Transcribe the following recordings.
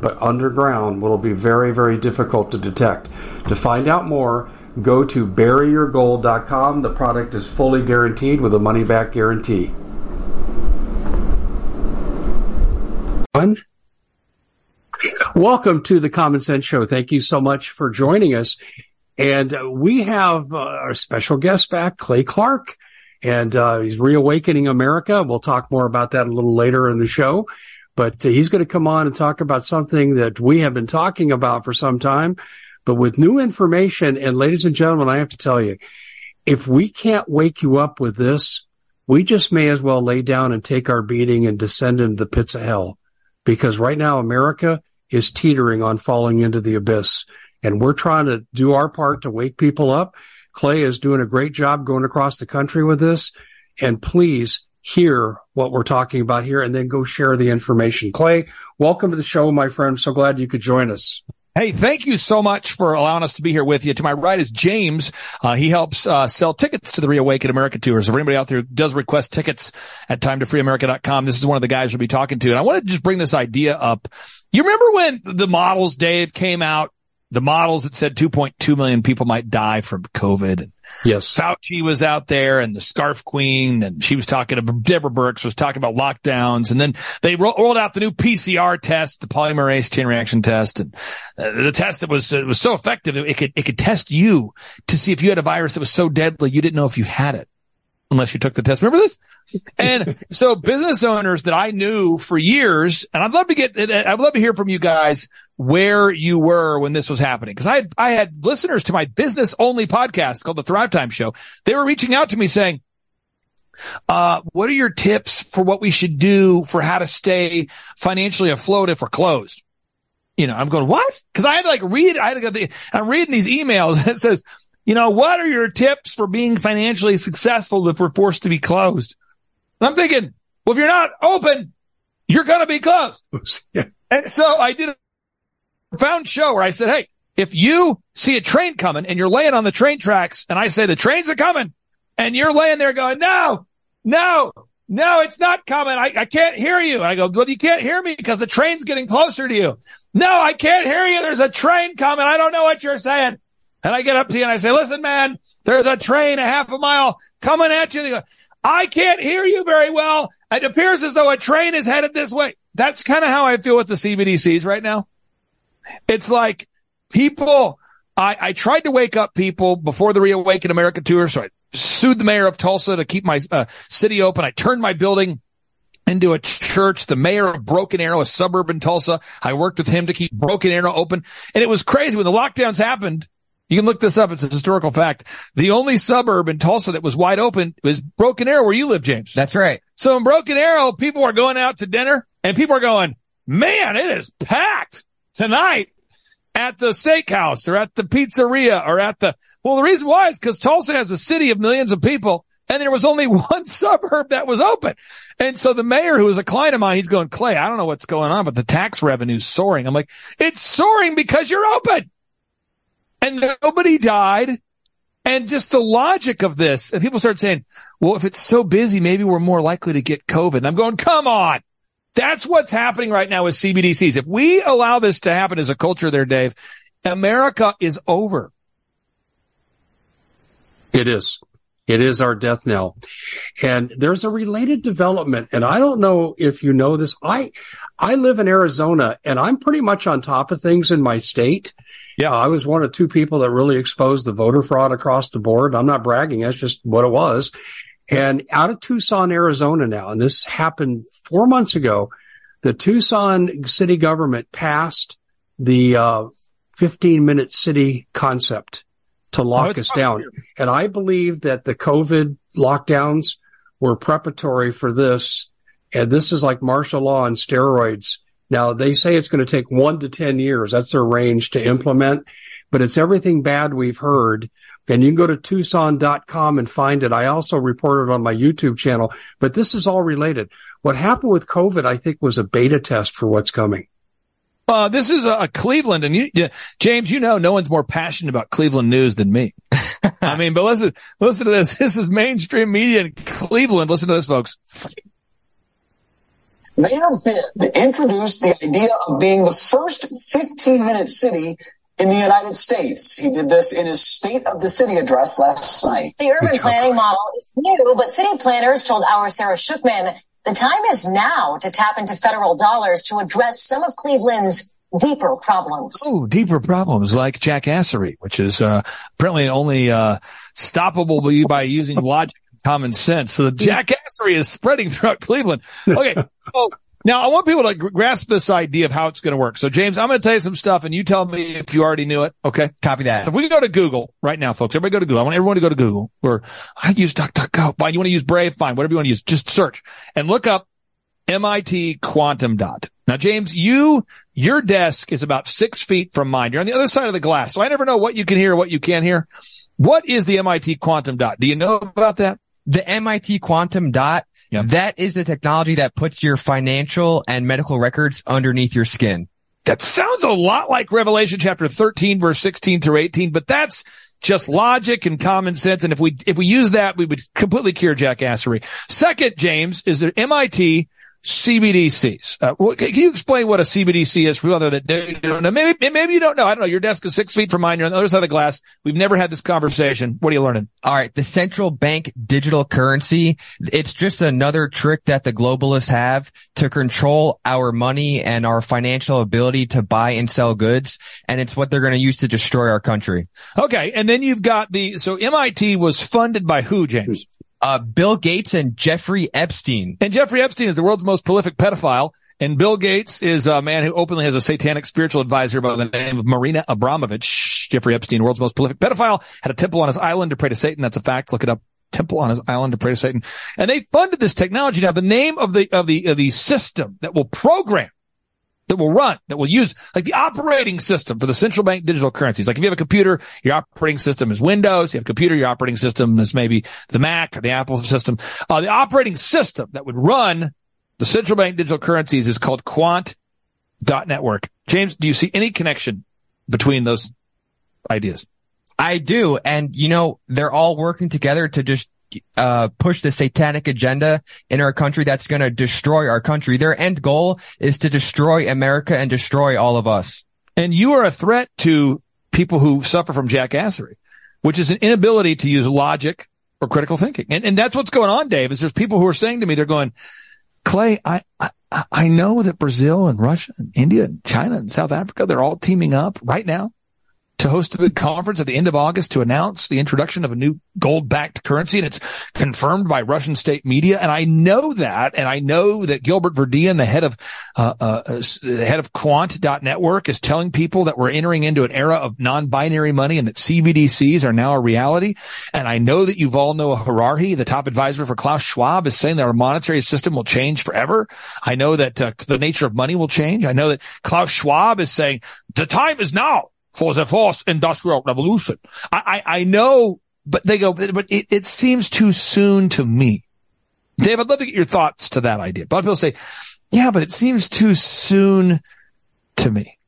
but underground will be very, very difficult to detect. To find out more, go to buryyourgold.com. The product is fully guaranteed with a money back guarantee. Welcome to the Common Sense Show. Thank you so much for joining us. And uh, we have uh, our special guest back, Clay Clark, and uh, he's reawakening America. We'll talk more about that a little later in the show but uh, he's going to come on and talk about something that we have been talking about for some time, but with new information. And ladies and gentlemen, I have to tell you, if we can't wake you up with this, we just may as well lay down and take our beating and descend into the pits of hell because right now America is teetering on falling into the abyss and we're trying to do our part to wake people up. Clay is doing a great job going across the country with this. And please hear what we're talking about here and then go share the information. Clay, welcome to the show, my friend. I'm so glad you could join us. Hey, thank you so much for allowing us to be here with you. To my right is James. Uh, he helps uh, sell tickets to the Reawaken America tours. If anybody out there does request tickets at timetofreeamerica.com, this is one of the guys we'll be talking to. And I want to just bring this idea up. You remember when the models, Dave, came out the models that said 2.2 million people might die from COVID. Yes. Fauci was out there and the scarf queen and she was talking to Deborah Birx was talking about lockdowns. And then they rolled out the new PCR test, the polymerase chain reaction test and uh, the test that was, uh, was so effective. It could, it could test you to see if you had a virus that was so deadly you didn't know if you had it unless you took the test. Remember this? And so business owners that I knew for years, and I'd love to get, I'd love to hear from you guys where you were when this was happening. Cause I had, I had listeners to my business only podcast called the Thrive Time Show. They were reaching out to me saying, uh, what are your tips for what we should do for how to stay financially afloat if we're closed? You know, I'm going, what? Cause I had to like read, I had to go, I'm reading these emails and it says, you know, what are your tips for being financially successful if we're forced to be closed? And I'm thinking, well, if you're not open, you're going to be closed. yeah. And so I did a profound show where I said, Hey, if you see a train coming and you're laying on the train tracks and I say the trains are coming and you're laying there going, no, no, no, it's not coming. I, I can't hear you. And I go, well, you can't hear me because the train's getting closer to you. No, I can't hear you. There's a train coming. I don't know what you're saying. And I get up to you and I say, listen, man, there's a train a half a mile coming at you. I can't hear you very well. It appears as though a train is headed this way. That's kind of how I feel with the CBDCs right now. It's like people, I, I tried to wake up people before the Reawaken America tour. So I sued the mayor of Tulsa to keep my uh, city open. I turned my building into a church. The mayor of Broken Arrow, a suburb in Tulsa. I worked with him to keep Broken Arrow open. And it was crazy when the lockdowns happened. You can look this up. It's a historical fact. The only suburb in Tulsa that was wide open was Broken Arrow where you live, James. That's right. So in Broken Arrow, people are going out to dinner and people are going, man, it is packed tonight at the steakhouse or at the pizzeria or at the, well, the reason why is because Tulsa has a city of millions of people and there was only one suburb that was open. And so the mayor, who is a client of mine, he's going, Clay, I don't know what's going on, but the tax revenue's soaring. I'm like, it's soaring because you're open and nobody died. And just the logic of this, and people start saying, well, if it's so busy, maybe we're more likely to get COVID. And I'm going, come on. That's what's happening right now with CBDCs. If we allow this to happen as a culture there, Dave, America is over. It is. It is our death knell. And there's a related development. And I don't know if you know this. I, I live in Arizona and I'm pretty much on top of things in my state. Yeah, I was one of two people that really exposed the voter fraud across the board. I'm not bragging. That's just what it was. And out of Tucson, Arizona now, and this happened four months ago, the Tucson city government passed the uh, 15 minute city concept to lock oh, us down. And I believe that the COVID lockdowns were preparatory for this. And this is like martial law on steroids. Now they say it's going to take one to 10 years. That's their range to implement, but it's everything bad we've heard. And you can go to Tucson.com and find it. I also reported on my YouTube channel, but this is all related. What happened with COVID, I think was a beta test for what's coming. Uh, this is a, a Cleveland, and you, James, you know, no one's more passionate about Cleveland news than me. I mean, but listen, listen to this. This is mainstream media in Cleveland. Listen to this, folks. Mayor Bibb introduced the idea of being the first 15 minute city in the United States. He did this in his State of the City address last night. The urban planning model is new, but city planners told our Sarah Shookman the time is now to tap into federal dollars to address some of Cleveland's deeper problems. Oh, deeper problems like jackassery, which is uh, apparently only uh, stoppable by using logic and common sense. So the mm. jackassery is spreading throughout Cleveland. Okay. so now I want people to grasp this idea of how it's going to work. So James, I'm going to tell you some stuff and you tell me if you already knew it. Okay. Copy that. If we go to Google right now, folks, everybody go to Google. I want everyone to go to Google or I use DuckDuckGo. Fine. You want to use Brave? Fine. Whatever you want to use. Just search and look up MIT quantum dot. Now, James, you, your desk is about six feet from mine. You're on the other side of the glass. So I never know what you can hear, what you can't hear. What is the MIT quantum dot? Do you know about that? The MIT quantum dot Yep. That is the technology that puts your financial and medical records underneath your skin. That sounds a lot like Revelation chapter 13 verse 16 through 18, but that's just logic and common sense. And if we, if we use that, we would completely cure jackassery. Second, James, is that MIT CBDCs. Uh, can you explain what a CBDC is for other that don't know? Maybe, maybe you don't know. I don't know. Your desk is six feet from mine. You're on the other side of the glass. We've never had this conversation. What are you learning? All right. The central bank digital currency. It's just another trick that the globalists have to control our money and our financial ability to buy and sell goods. And it's what they're going to use to destroy our country. Okay. And then you've got the, so MIT was funded by who, James? Uh, Bill Gates and Jeffrey Epstein. And Jeffrey Epstein is the world's most prolific pedophile. And Bill Gates is a man who openly has a satanic spiritual advisor by the name of Marina Abramovich. Jeffrey Epstein, world's most prolific pedophile, had a temple on his island to pray to Satan. That's a fact. Look it up. Temple on his island to pray to Satan. And they funded this technology. Now, the name of the, of the, of the system that will program that will run, that will use like the operating system for the central bank digital currencies. Like if you have a computer, your operating system is Windows. You have a computer, your operating system is maybe the Mac or the Apple system. Uh, the operating system that would run the central bank digital currencies is called quant.network. James, do you see any connection between those ideas? I do. And you know, they're all working together to just uh, push the satanic agenda in our country that's going to destroy our country. Their end goal is to destroy America and destroy all of us. And you are a threat to people who suffer from jackassery, which is an inability to use logic or critical thinking. And, and that's what's going on, Dave, is there's people who are saying to me, they're going, Clay, I, I, I know that Brazil and Russia and India and China and South Africa, they're all teaming up right now to host a big conference at the end of August to announce the introduction of a new gold backed currency. And it's confirmed by Russian state media. And I know that. And I know that Gilbert Verdian, the head of, uh, uh, the head of quant.network is telling people that we're entering into an era of non-binary money and that CBDCs are now a reality. And I know that Yuval Noah Harari, the top advisor for Klaus Schwab is saying that our monetary system will change forever. I know that uh, the nature of money will change. I know that Klaus Schwab is saying the time is now for the fourth industrial revolution. I, I, I know, but they go, but it, it seems too soon to me. Dave, I'd love to get your thoughts to that idea. Of people say, yeah, but it seems too soon to me.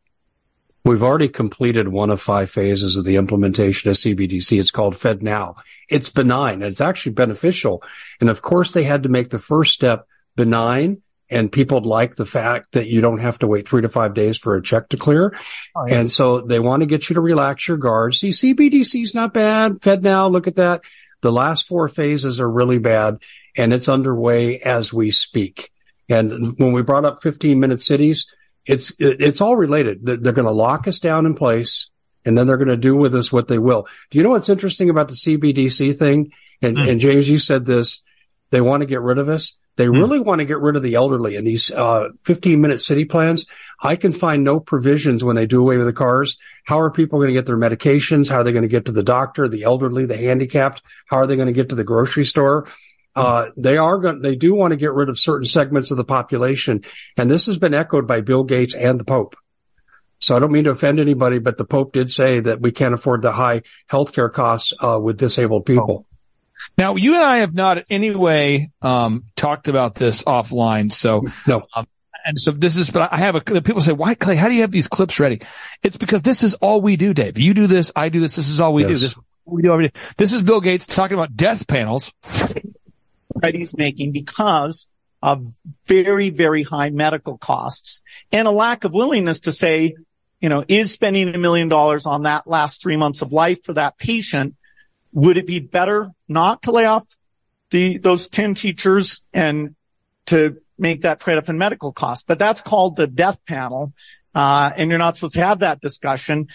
We've already completed one of five phases of the implementation of CBDC. It's called FedNow. It's benign. It's actually beneficial. And of course, they had to make the first step benign and people like the fact that you don't have to wait three to five days for a check to clear. Oh, yeah. And so they want to get you to relax your guard. See, CBDC is not bad. FedNow, look at that. The last four phases are really bad and it's underway as we speak. And when we brought up 15 minute cities, it's, it's all related. They're, they're going to lock us down in place and then they're going to do with us what they will. Do you know what's interesting about the CBDC thing? And, mm. and James, you said this they want to get rid of us. They Hmm. really want to get rid of the elderly in these uh, 15 minute city plans. I can find no provisions when they do away with the cars. How are people going to get their medications? How are they going to get to the doctor, the elderly, the handicapped? How are they going to get to the grocery store? Uh, they are going, they do want to get rid of certain segments of the population. And this has been echoed by Bill Gates and the Pope. So I don't mean to offend anybody, but the Pope did say that we can't afford the high healthcare costs uh, with disabled people. Now, you and I have not in any way um, talked about this offline. So, No. um, and so this is, but I have a, people say, why, Clay, how do you have these clips ready? It's because this is all we do, Dave. You do this, I do this, this is all we do. Yes. This, we do every day. This is Bill Gates talking about death panels. that he's making because of very, very high medical costs and a lack of willingness to say, you know, is spending a million dollars on that last three months of life for that patient? Would it be better not to lay off the, those 10 teachers and to make that trade off in medical costs? But that's called the death panel. Uh, and you're not supposed to have that discussion.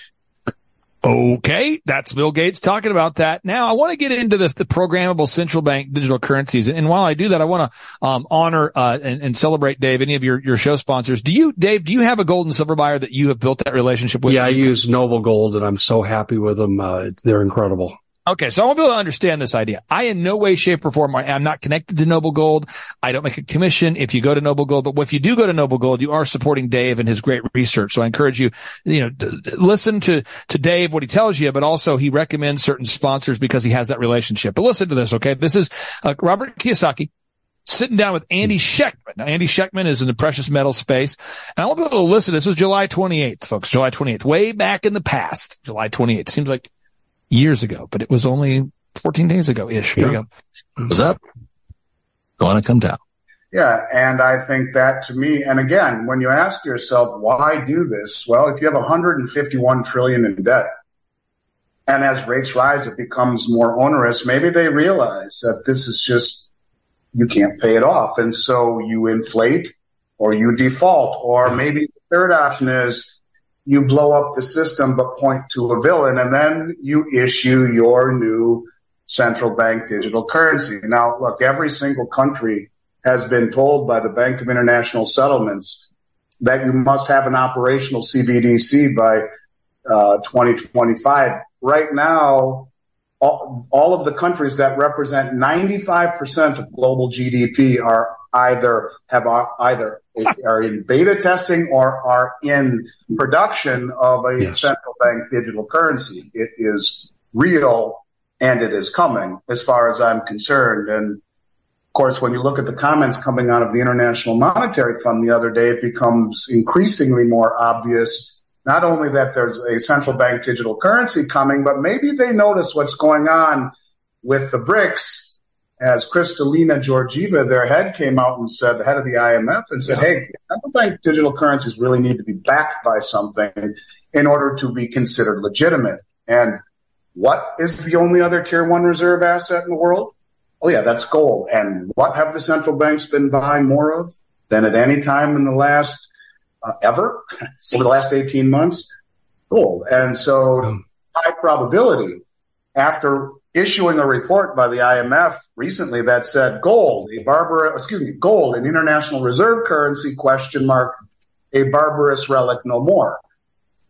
Okay. That's Bill Gates talking about that. Now I want to get into this, the programmable central bank digital currencies. And while I do that, I want to, um, honor, uh, and, and celebrate Dave, any of your, your show sponsors. Do you, Dave, do you have a gold and silver buyer that you have built that relationship with? Yeah, I use Noble Gold and I'm so happy with them. Uh, they're incredible. Okay, so I want people to understand this idea. I in no way, shape, or form, I'm not connected to Noble Gold. I don't make a commission if you go to Noble Gold, but if you do go to Noble Gold, you are supporting Dave and his great research. So I encourage you, you know, d- listen to, to Dave, what he tells you, but also he recommends certain sponsors because he has that relationship. But listen to this, okay? This is uh, Robert Kiyosaki sitting down with Andy Schectman. Now, Andy Schectman is in the precious metal space. And I want people to listen. This was July 28th, folks, July 28th, way back in the past, July 28th. Seems like years ago, but it was only 14 days ago ish. Here we go. Mm-hmm. What's up? Going to come down. Yeah, and I think that to me, and again, when you ask yourself why do this, well, if you have 151 trillion in debt, and as rates rise, it becomes more onerous. Maybe they realize that this is just you can't pay it off, and so you inflate or you default, or maybe the third option is you blow up the system but point to a villain, and then you issue your new central bank digital currency. Now, look, every single country has been told by the Bank of International Settlements that you must have an operational CBDC by uh, 2025. Right now, all, all of the countries that represent 95% of global GDP are either have uh, either are in beta testing or are in production of a Yes. central bank digital currency. It is real and it is coming as far as I'm concerned. And of course, when you look at the comments coming out of the International Monetary Fund the other day, it becomes increasingly more obvious not only that there's a central bank digital currency coming, but maybe they notice what's going on with the BRICS. As Kristalina Georgieva, their head came out and said, the head of the IMF, and said, hey, central bank digital currencies really need to be backed by something in order to be considered legitimate. And what is the only other tier one reserve asset in the world? Oh yeah, that's gold. And what have the central banks been buying more of than at any time in the last uh, ever over the last 18 months? Gold. And so high probability after issuing a report by the IMF recently that said gold, a barbarous, excuse me, gold, an international reserve currency question mark, a barbarous relic no more.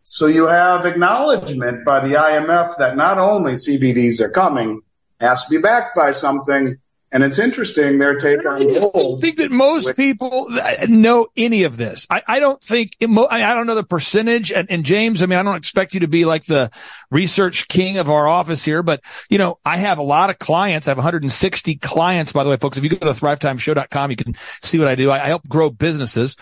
So you have acknowledgement by the IMF that not only CBDs are coming, has to be backed by something. And it's interesting their take on I don't think that most with- people uh, know any of this. I, I don't think, mo- I I don't know the percentage. And, and James, I mean, I don't expect you to be like the research king of our office here, but you know, I have a lot of clients. I have 160 clients, by the way, folks. If you go to thrivetimeshow.com, you can see what I do. I, I help grow businesses.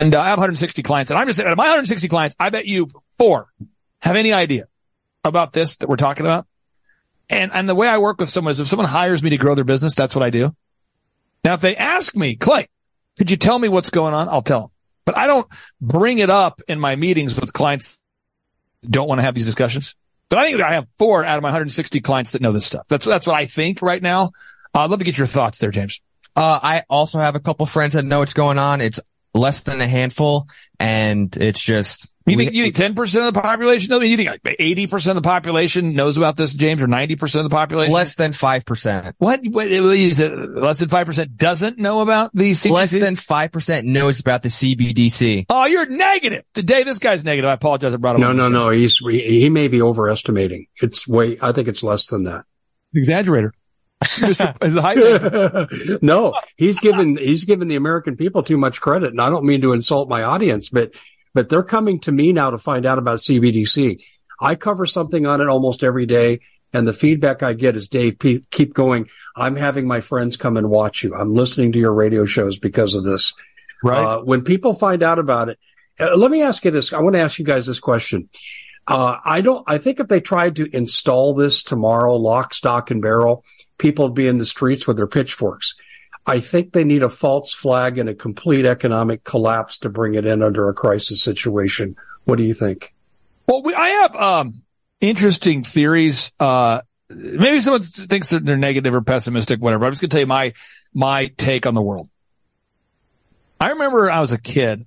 And uh, I have 160 clients. And I'm just saying, out of my 160 clients, I bet you four have any idea about this that we're talking about. And, and the way I work with someone is if someone hires me to grow their business, that's what I do. Now, if they ask me, Clay, could you tell me what's going on? I'll tell them, but I don't bring it up in my meetings with clients don't want to have these discussions. But I think I have four out of my 160 clients that know this stuff. That's, that's what I think right now. Uh, love to get your thoughts there, James. Uh, I also have a couple friends that know what's going on. It's less than a handful, and it's just. You think, you think 10% of the population knows? You think like 80% of the population knows about this, James, or 90% of the population? Less than 5%. What, what is it? Less than 5% doesn't know about the CBDC? Less than 5% knows about the CBDC. Oh, you're negative. Today, this guy's negative. I apologize. I brought him No, no, no. He's, he may be overestimating. It's way, I think it's less than that. Exaggerator. Mr. is the hype no, he's given, he's given the American people too much credit. And I don't mean to insult my audience, but, but they're coming to me now to find out about CBDC. I cover something on it almost every day. And the feedback I get is, Dave, keep going. I'm having my friends come and watch you. I'm listening to your radio shows because of this. Right. Uh, when people find out about it, uh, let me ask you this. I want to ask you guys this question. Uh, I don't, I think if they tried to install this tomorrow, lock, stock and barrel, people would be in the streets with their pitchforks. I think they need a false flag and a complete economic collapse to bring it in under a crisis situation. What do you think? Well, we, I have, um, interesting theories. Uh, maybe someone thinks that they're negative or pessimistic, whatever. I'm just going to tell you my, my take on the world. I remember I was a kid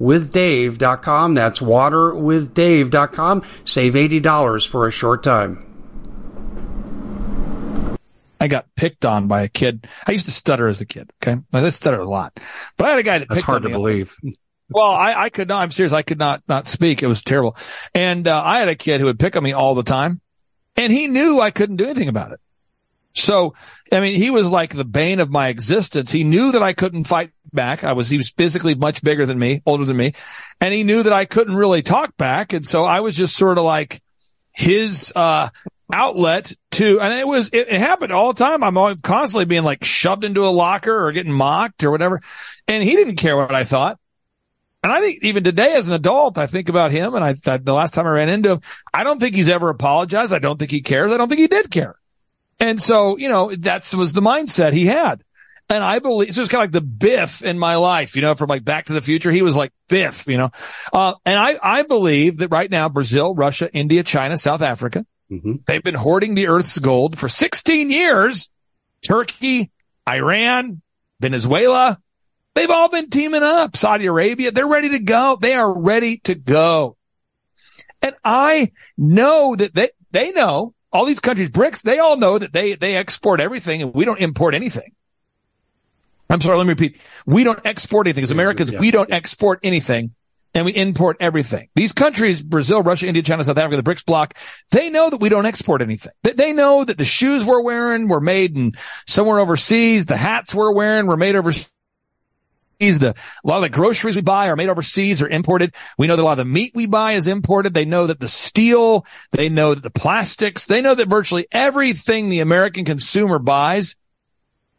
waterwithdave.com. That's waterwithdave.com. Save $80 for a short time. I got picked on by a kid. I used to stutter as a kid. Okay. I stutter a lot, but I had a guy that picked. That's hard to believe. Well, I, I could not, I'm serious. I could not, not speak. It was terrible. And, uh, I had a kid who would pick on me all the time and he knew I couldn't do anything about it. So, I mean, he was like the bane of my existence. He knew that I couldn't fight back. I was, he was physically much bigger than me, older than me. And he knew that I couldn't really talk back. And so I was just sort of like his, uh, outlet to, and it was, it, it happened all the time. I'm constantly being like shoved into a locker or getting mocked or whatever. And he didn't care what I thought. And I think even today as an adult, I think about him and I, the last time I ran into him, I don't think he's ever apologized. I don't think he cares. I don't think he did care. And so, you know, that was the mindset he had. And I believe, so it's kind of like the Biff in my life, you know, from like Back to the Future. He was like Biff, you know. Uh, and I, I believe that right now, Brazil, Russia, India, China, South Africa, mm-hmm. they've been hoarding the earth's gold for 16 years. Turkey, Iran, Venezuela, They've all been teaming up. Saudi Arabia, they're ready to go. They are ready to go. And I know that they, they know all these countries, BRICS, they all know that they, they export everything and we don't import anything. I'm sorry, let me repeat. We don't export anything. As Americans, yeah. we don't export anything and we import everything. These countries, Brazil, Russia, India, China, South Africa, the BRICS bloc, they know that we don't export anything. They know that the shoes we're wearing were made in somewhere overseas. The hats we're wearing were made overseas. The, a lot of the groceries we buy are made overseas or imported. We know that a lot of the meat we buy is imported. They know that the steel, they know that the plastics, they know that virtually everything the American consumer buys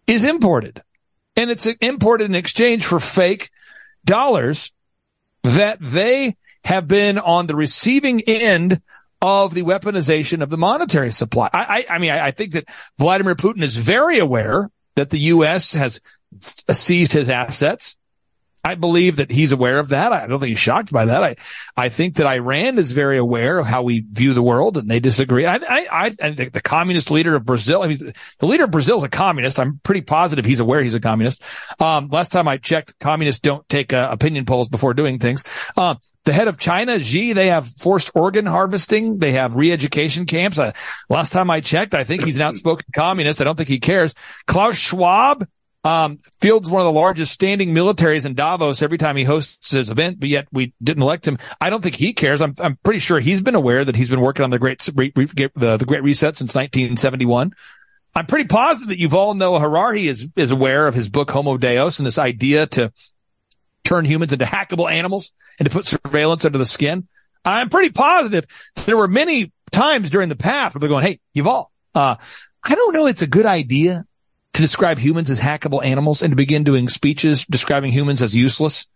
is imported. And it's imported in exchange for fake dollars that they have been on the receiving end of the weaponization of the monetary supply. I, I, I mean, I, I think that Vladimir Putin is very aware that the U.S. has seized his assets. I believe that he's aware of that. I don't think he's shocked by that. I, I think that Iran is very aware of how we view the world and they disagree. I, I, I the, the communist leader of Brazil, I mean, the leader of Brazil is a communist. I'm pretty positive he's aware he's a communist. Um, last time I checked, communists don't take uh, opinion polls before doing things. Um, the head of China, Xi, they have forced organ harvesting. They have re-education camps. Uh, last time I checked, I think he's an outspoken communist. I don't think he cares. Klaus Schwab, um, fields one of the largest standing militaries in Davos every time he hosts his event, but yet we didn't elect him. I don't think he cares. I'm, I'm pretty sure he's been aware that he's been working on the great, the, the great reset since 1971. I'm pretty positive that Yuval Noah Harari is, is aware of his book Homo Deus and this idea to turn humans into hackable animals and to put surveillance under the skin. I'm pretty positive there were many times during the path where they're going, Hey, Yuval, uh, I don't know it's a good idea to describe humans as hackable animals and to begin doing speeches describing humans as useless.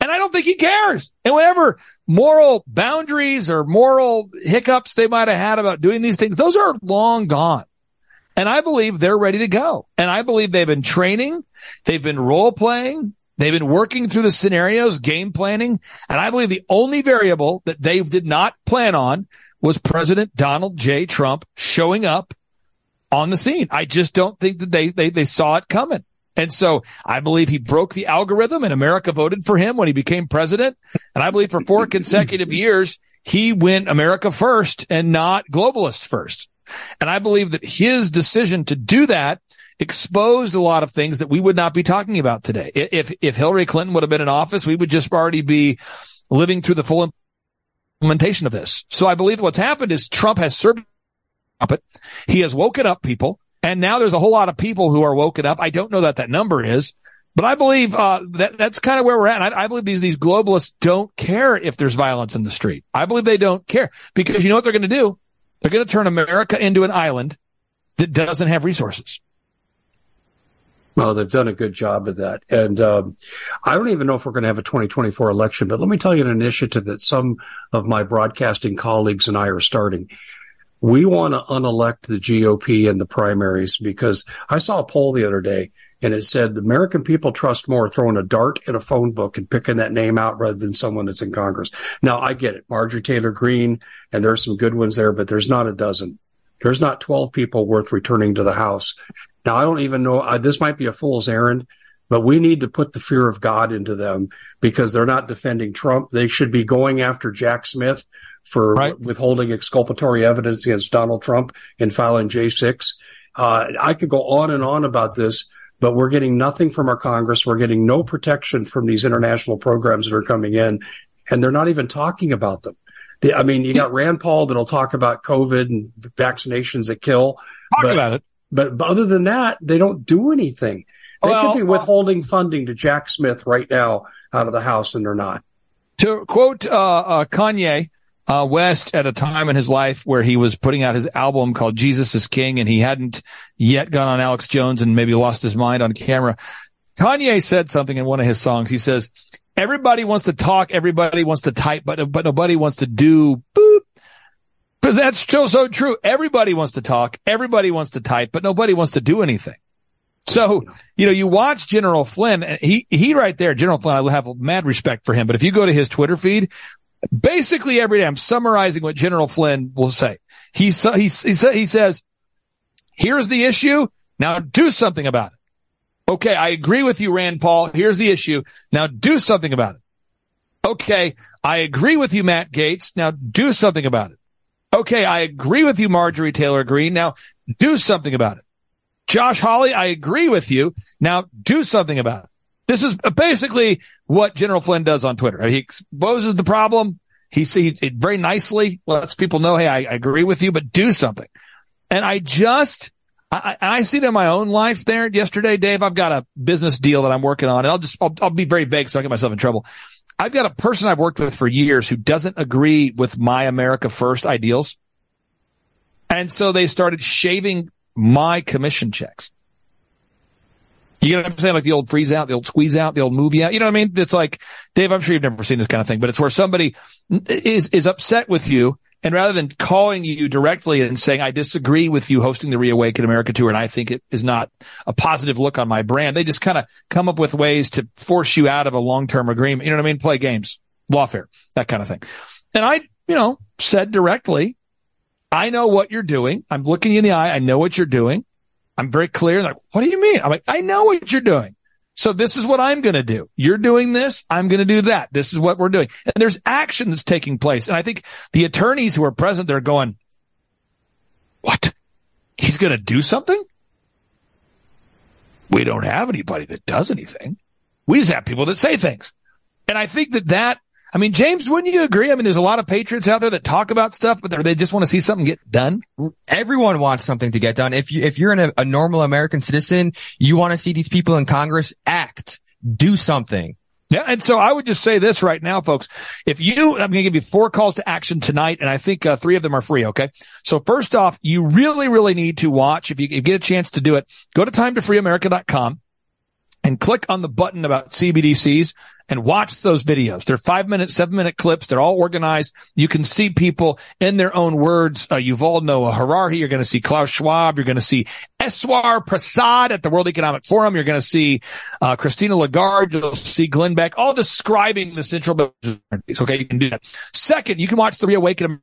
And I don't think he cares. And whatever moral boundaries or moral hiccups they might have had about doing these things, those are long gone. And I believe they're ready to go. And I believe they've been training. They've been role playing. They've been working through the scenarios, game planning. And I believe the only variable that they did not plan on was President Donald J. Trump showing up on the scene. I just don't think that they, they, they saw it coming. And so I believe he broke the algorithm and America voted for him when he became president. And I believe for four consecutive years, he went America first and not globalist first. And I believe that his decision to do that exposed a lot of things that we would not be talking about today. If, if Hillary Clinton would have been in office, we would just already be living through the full implementation of this. So I believe what's happened is Trump has served it. He has woken up people. And now there's a whole lot of people who are woken up. I don't know that that number is, but I believe uh, that that's kind of where we're at. I, I, believe these these globalists don't care if there's violence in the street. I believe they don't care because you know what they're going to do? They're going to turn America into an island that doesn't have resources. Well, they've done a good job of that. And um, I don't even know if we're going to have a 2024 election, but let me tell you an initiative that some of my broadcasting colleagues and I are starting we want to unelect the GOP in the primaries because I saw a poll the other day and it said the American people trust more throwing a dart in a phone book and picking that name out rather than someone that's in Congress. Now I get it. Marjorie Taylor Greene and there's some good ones there, but there's not a dozen. There's not 12 people worth returning to the house. Now I don't even know. I, this might be a fool's errand, but we need to put the fear of God into them because they're not defending Trump. They should be going after Jack Smith for right. withholding exculpatory evidence against Donald Trump and filing J6. Uh, I could go on and on about this, but we're getting nothing from our Congress. We're getting no protection from these international programs that are coming in, and they're not even talking about them. The, I mean, you got Rand Paul that'll talk about COVID and vaccinations that kill. Talk but, about it. But, but other than that, they don't do anything. They well, could be withholding funding to Jack Smith right now out of the House, and they're not. To quote uh, uh, Kanye, uh, West at a time in his life where he was putting out his album called Jesus is King and he hadn't yet gone on Alex Jones and maybe lost his mind on camera. Kanye said something in one of his songs. He says, everybody wants to talk. Everybody wants to type, but, but nobody wants to do boop. Cause that's still so true. Everybody wants to talk. Everybody wants to type, but nobody wants to do anything. So, you know, you watch General Flynn, and he, he right there, General Flynn, I have mad respect for him, but if you go to his Twitter feed, basically every day I'm summarizing what General Flynn will say. He, he, he, he says, here's the issue. Now do something about it. Okay, I agree with you, Rand Paul. Here's the issue. Now do something about it. Okay, I agree with you, Matt Gaetz. Now do something about it. Okay, I agree with you, Marjorie Taylor Greene. Now do something about it. Josh Hawley, I agree with you. Now do something about it. This is basically what General Flynn does on Twitter. He exposes the problem. He sees it very nicely, lets people know, hey, I, I agree with you, but do something. And I just, I, I see it in my own life there. Yesterday, Dave, I've got a business deal that I'm working on and I'll just, I'll, I'll be very vague so I get myself in trouble. I've got a person I've worked with for years who doesn't agree with my America First ideals. And so they started shaving my commission checks. You know what I'm saying? Like the old freeze out, the old squeeze out, the old movie out. You know what I mean? It's like, Dave, I'm sure you've never seen this kind of thing, but it's where somebody is, is upset with you. And rather than calling you directly and saying, I disagree with you hosting the Reawaken America tour and I think it is not a positive look on my brand, they just kind of come up with ways to force you out of a long-term agreement. You know what I mean? Play games, lawfare, that kind of thing. And I, you know, said directly, I know what you're doing. I'm looking you in the eye. I know what you're doing. I'm very clear. Like, what do you mean? I'm like, I know what you're doing. So this is what I'm going to do. You're doing this. I'm going to do that. This is what we're doing. And there's action that's taking place. And I think the attorneys who are present, they're going, what? He's going to do something? We don't have anybody that does anything. We just have people that say things. And I think that that I mean, James, wouldn't you agree? I mean, there's a lot of patriots out there that talk about stuff, but they just want to see something get done. Everyone wants something to get done. If you, if you're a, a normal American citizen, you want to see these people in Congress act, do something. Yeah. And so I would just say this right now, folks. If you, I'm going to give you four calls to action tonight, and I think uh, three of them are free. Okay. So first off, you really, really need to watch. If you, if you get a chance to do it, go to timetofreeamerica.com and click on the button about CBDCs and watch those videos. They're five minute, seven minute clips. They're all organized. You can see people in their own words. Uh, Yuval Noah Harari. You're going to see Klaus Schwab. You're going to see Eswar Prasad at the World Economic Forum. You're going to see uh, Christine Lagarde. You'll see Glenn Beck, all describing the central. Okay, you can do that. Second, you can watch the Reawaken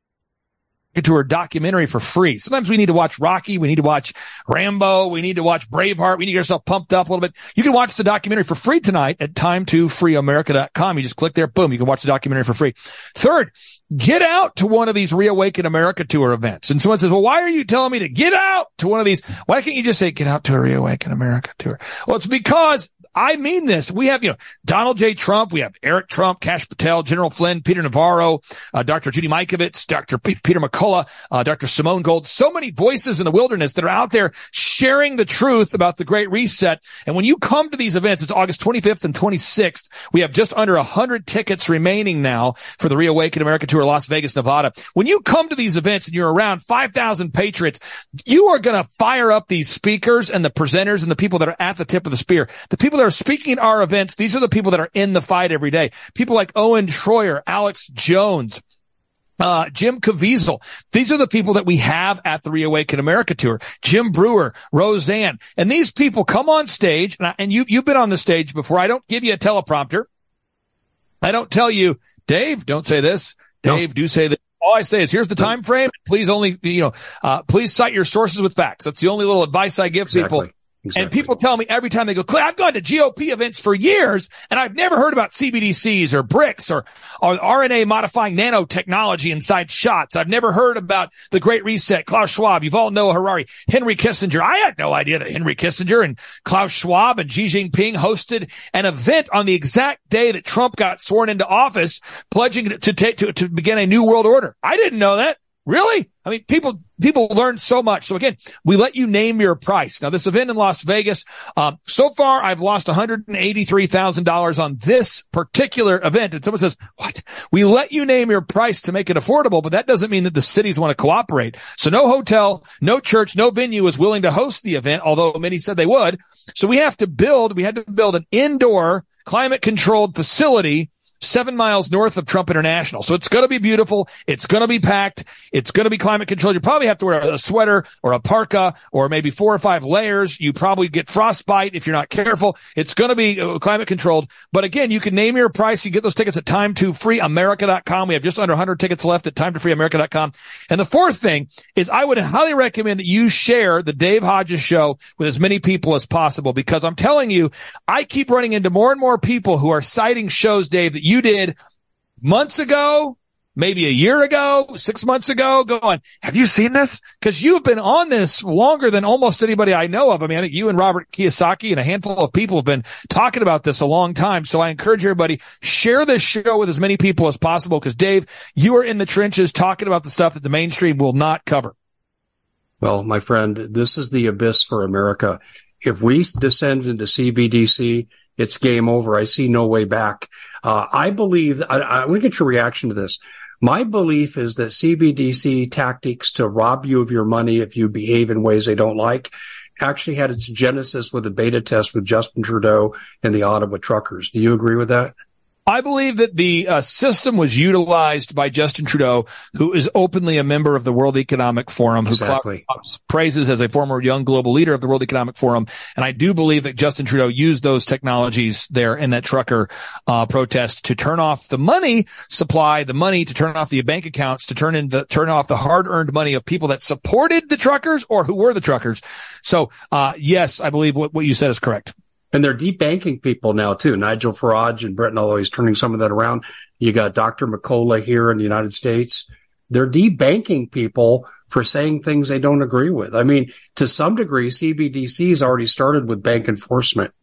Tour documentary for free. Sometimes we need to watch Rocky. We need to watch Rambo. We need to watch Braveheart. We need to get ourselves pumped up a little bit. You can watch the documentary for free tonight at timetofreeamerica.com. You just click there. Boom. You can watch the documentary for free. Third, get out to one of these Reawaken America tour events. And someone says, well, why are you telling me to get out to one of these? Why can't you just say get out to a Reawaken America tour? Well, it's because I mean this. We have, you know, Donald J. Trump. We have Eric Trump, Kash Patel, General Flynn, Peter Navarro, uh, Dr. Judy Mikovits, Dr. P- Peter McCullough, uh, Dr. Simone Gold. So many voices in the wilderness that are out there sharing the truth about the Great Reset. And when you come to these events, it's August 25th and 26th. We have just under 100 tickets remaining now for the Reawaken America Tour, Las Vegas, Nevada. When you come to these events and you're around 5,000 patriots, you are going to fire up these speakers and the presenters and the people that are at the tip of the spear. The people that are speaking at our events, these are the people that are in the fight every day. People like Owen Shroyer, Alex Jones, uh, Jim Caviezel. These are the people that we have at the Reawaken America tour. Jim Breuer, Roseanne. And these people come on stage and, I, and you, you've been on the stage before. I don't give you a teleprompter. I don't tell you, Dave, don't say this. Dave, no. do say this. All I say is here's the time frame. Please only, you know, uh, please cite your sources with facts. That's the only little advice I give exactly. people. Exactly. And people tell me every time they go, I've gone to GOP events for years and I've never heard about CBDCs or BRICS or, or RNA modifying nanotechnology inside shots. I've never heard about the Great Reset, Klaus Schwab. Yuval Noah Harari, Henry Kissinger. I had no idea that Henry Kissinger and Klaus Schwab and Xi Jinping hosted an event on the exact day that Trump got sworn into office, pledging to take, to, to begin a new world order. I didn't know that. Really? I mean, people, people learn so much. So again, we let you name your price. Now this event in Las Vegas, um, so far I've lost $183,000 on this particular event. And someone says, what? We let you name your price to make it affordable, but that doesn't mean that the cities want to cooperate. So no hotel, no church, no venue is willing to host the event, although many said they would. So we have to build, we had to build an indoor climate controlled facility seven miles north of Trump International. So it's going to be beautiful. It's going to be packed. It's going to be climate controlled. You probably have to wear a sweater or a parka or maybe four or five layers. You probably get frostbite if you're not careful. It's going to be uh, climate controlled. But again, you can name your price. You get those tickets at timetofreeamerica.com. We have just under 100 tickets left at timetofreeamerica.com. And the fourth thing is I would highly recommend that you share the Dave Hodges show with as many people as possible because I'm telling you, I keep running into more and more people who are citing shows, Dave, that you did months ago, maybe a year ago, six months ago, going, have you seen this? Cause you've been on this longer than almost anybody I know of. I mean, I think you and Robert Kiyosaki and a handful of people have been talking about this a long time. So I encourage everybody, share this show with as many people as possible. Cause Dave, you are in the trenches talking about the stuff that the mainstream will not cover. Well, my friend, this is the abyss for America. If we descend into CBDC, it's game over. I see no way back. Uh, I believe, I, I want to get your reaction to this. My belief is that CBDC tactics to rob you of your money if you behave in ways they don't like actually had its genesis with a beta test with Justin Trudeau and the Ottawa truckers. Do you agree with that? I believe that the uh, system was utilized by Justin Trudeau, who is openly a member of the World Economic Forum, exactly. who praises as a former young global leader of the World Economic Forum. And I do believe that Justin Trudeau used those technologies there in that trucker uh, protest to turn off the money supply, the money to turn off the bank accounts, to turn in the turn off the hard earned money of people that supported the truckers or who were the truckers. So, uh, yes, I believe what, what you said is correct. And they're debanking people now too. Nigel Farage and Britain, although he's turning some of that around. You got Dr. McCullough here in the United States. They're debanking people for saying things they don't agree with. I mean, to some degree, CBDC has already started with bank enforcement.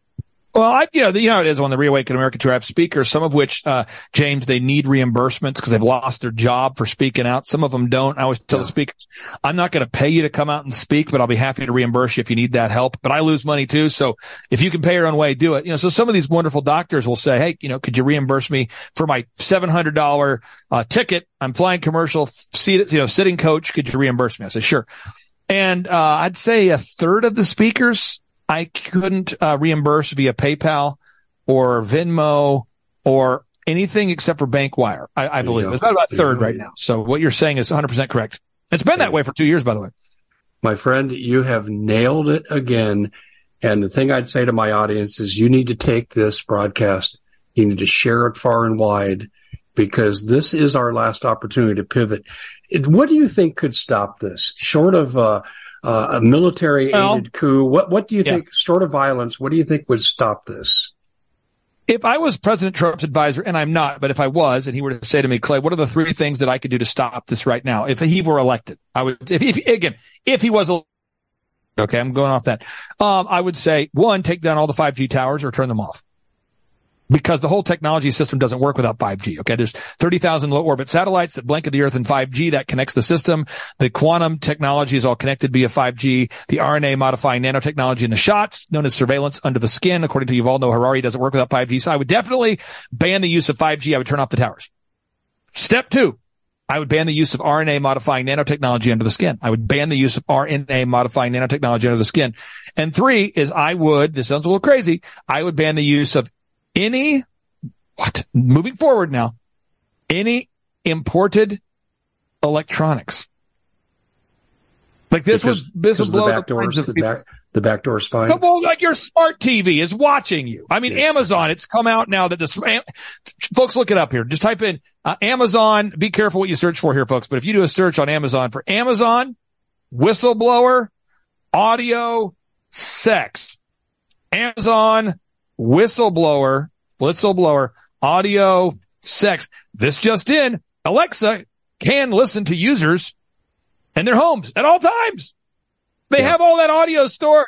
Well, I, you know, you know, it is on the Reawaken America Tour. I have speakers, some of which, uh, James, they need reimbursements because they've lost their job for speaking out. Some of them don't. I always tell yeah. the speakers, I'm not going to pay you to come out and speak, but I'll be happy to reimburse you if you need that help. But I lose money too. So if you can pay your own way, do it. You know, so some of these wonderful doctors will say, Hey, you know, could you reimburse me for my $700, uh, ticket? I'm flying commercial seat, you know, sitting coach. Could you reimburse me? I say, sure. And, uh, I'd say a third of the speakers, I couldn't uh, reimburse via PayPal or Venmo or anything except for Bankwire. I, I believe it's about, about a third right now. So what you're saying is 100% correct. It's been that way for two years, by the way. My friend, you have nailed it again. And the thing I'd say to my audience is you need to take this broadcast. You need to share it far and wide because this is our last opportunity to pivot. What do you think could stop this short of, uh, uh, a military aided well, coup. What what do you yeah. think? Sort of violence. What do you think would stop this? If I was President Trump's advisor, and I'm not, but if I was, and he were to say to me, Clay, what are the three things that I could do to stop this right now? If he were elected, I would. If, if again, if he was. Okay, I'm going off that. Um, I would say one, take down all the 5G towers or turn them off because the whole technology system doesn't work without 5G. Okay. There's 30,000 low orbit satellites that blanket the earth in 5G that connects the system. The quantum technology is all connected via 5G. The RNA modifying nanotechnology in the shots known as surveillance under the skin, according to Yuval Noah Harari, doesn't work without 5G. So I would definitely ban the use of 5G. I would turn off the towers. Step two. I would ban the use of RNA modifying nanotechnology under the skin. I would ban the use of RNA modifying nanotechnology under the skin. And three is I would, this sounds a little crazy, I would ban the use of any, what, moving forward now, any imported electronics. Like this because, was, this will blow the, back the doors, the, back, the back door spine. So, well, like your smart TV is watching you. I mean, Amazon, it's come out now that this, folks look it up here. Just type in uh, Amazon. Be careful what you search for here, folks. But if you do a search on Amazon for Amazon, whistleblower, audio, sex, Amazon, whistleblower, whistleblower, audio, sex. This just in. Alexa can listen to users in their homes at all times. They yeah. have all that audio stored.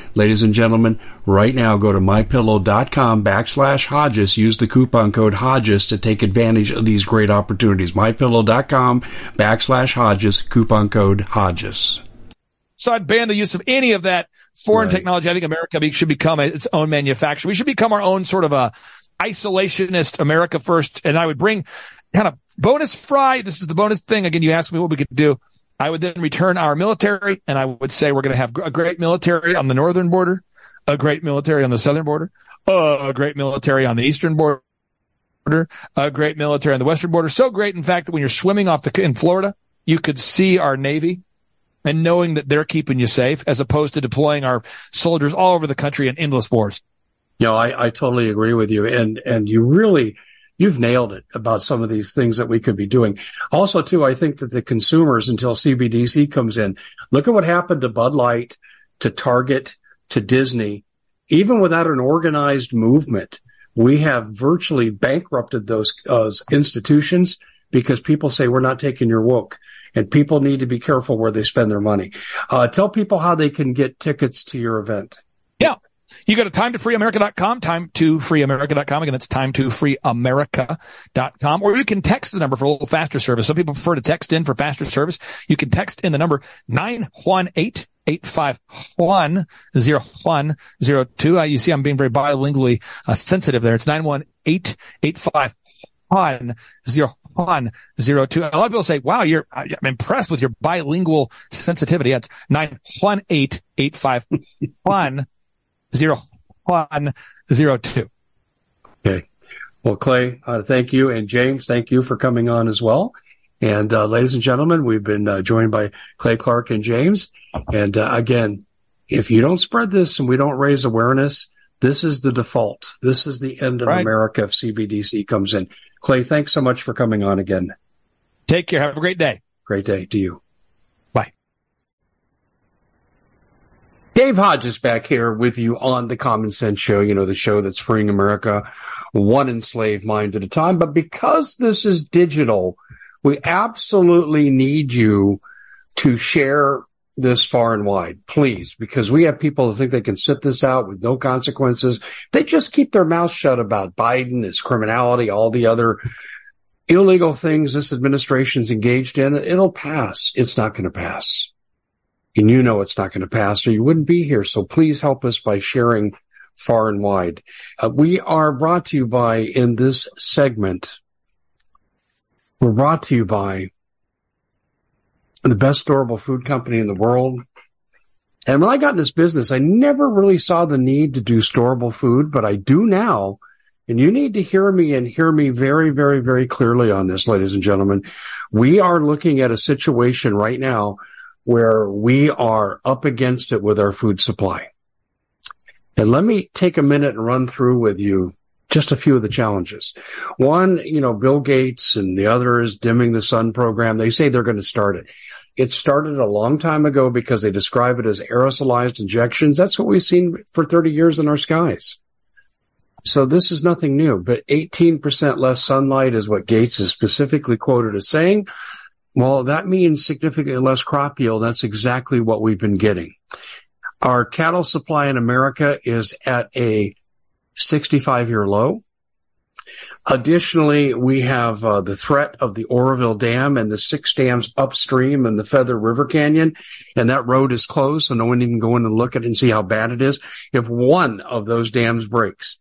Ladies and gentlemen, right now go to mypillow.com backslash Hodges. Use the coupon code Hodges to take advantage of these great opportunities. Mypillow.com backslash Hodges, coupon code Hodges. So I'd ban the use of any of that foreign Right. technology. I think America should become its own manufacturer. We should become our own sort of a isolationist America first. And I would bring kind of bonus fry. This is the bonus thing. Again, you asked me what we could do. I would then return our military and I would say we're going to have a great military on the northern border, a great military on the southern border, a great military on the eastern border, a great military on the western border. So great, in fact, that when you're swimming off the, in Florida, you could see our Navy and knowing that they're keeping you safe as opposed to deploying our soldiers all over the country in endless wars. Know, I, I totally agree with you. And, and you really, you've nailed it about some of these things that we could be doing. Also, too, I think that the consumers, until CBDC comes in, look at what happened to Bud Light, to Target, to Disney. Even without an organized movement, we have virtually bankrupted those uh, institutions because people say we're not taking your woke and people need to be careful where they spend their money. Uh, tell people how they can get tickets to your event. You go to timetofreeamerica.com, time to freeamerica.com. Again, it's timetofreeamerica.com. Or you can text the number for a little faster service. Some people prefer to text in for faster service. You can text in the number 918 851 0102. Uh, you see, I'm being very bilingually uh, sensitive there. It's 918 851 0102. A lot of people say, wow, you're, I'm impressed with your bilingual sensitivity. That's 918 851 0102. Okay. Well, Clay, uh, thank you. And James, thank you for coming on as well. And uh, ladies and gentlemen, we've been uh, joined by Clay Clark and James. And uh, again, if you don't spread this and we don't raise awareness, this is the default. This is the end of Right. America if CBDC comes in. Clay, thanks so much for coming on again. Take care. Have a great day. Great day to you. Dave Hodges back here with you on the Common Sense Show, you know, the show that's freeing America one enslaved mind at a time. But because this is digital, we absolutely need you to share this far and wide, please, because we have people that think they can sit this out with no consequences. They just keep their mouth shut about Biden, his criminality, all the other illegal things this administration's engaged in. It'll pass. It's not going to pass. And you know it's not going to pass or you wouldn't be here. So please help us by sharing far and wide. Uh, we are brought to you by, in this segment, we're brought to you by the best storable food company in the world. And when I got in this business, I never really saw the need to do storable food, but I do now. And you need to hear me and hear me very, very, very clearly on this, ladies and gentlemen. We are looking at a situation right now where we are up against it with our food supply. And let me take a minute and run through with you just a few of the challenges. One, you know, Bill Gates and the other is dimming the sun program. They say they're going to start it. It started a long time ago because they describe it as aerosolized injections. That's what we've seen for 30 years in our skies. So this is nothing new, but 18% less sunlight is what Gates is specifically quoted as saying. Well, that means significantly less crop yield. That's exactly what we've been getting. Our cattle supply in America is at a 65 year low. Additionally, we have uh, the threat of the Oroville Dam and the six dams upstream in the Feather River Canyon, and that road is closed, so no one can go in and look at it and see how bad it is. If one of those dams breaks,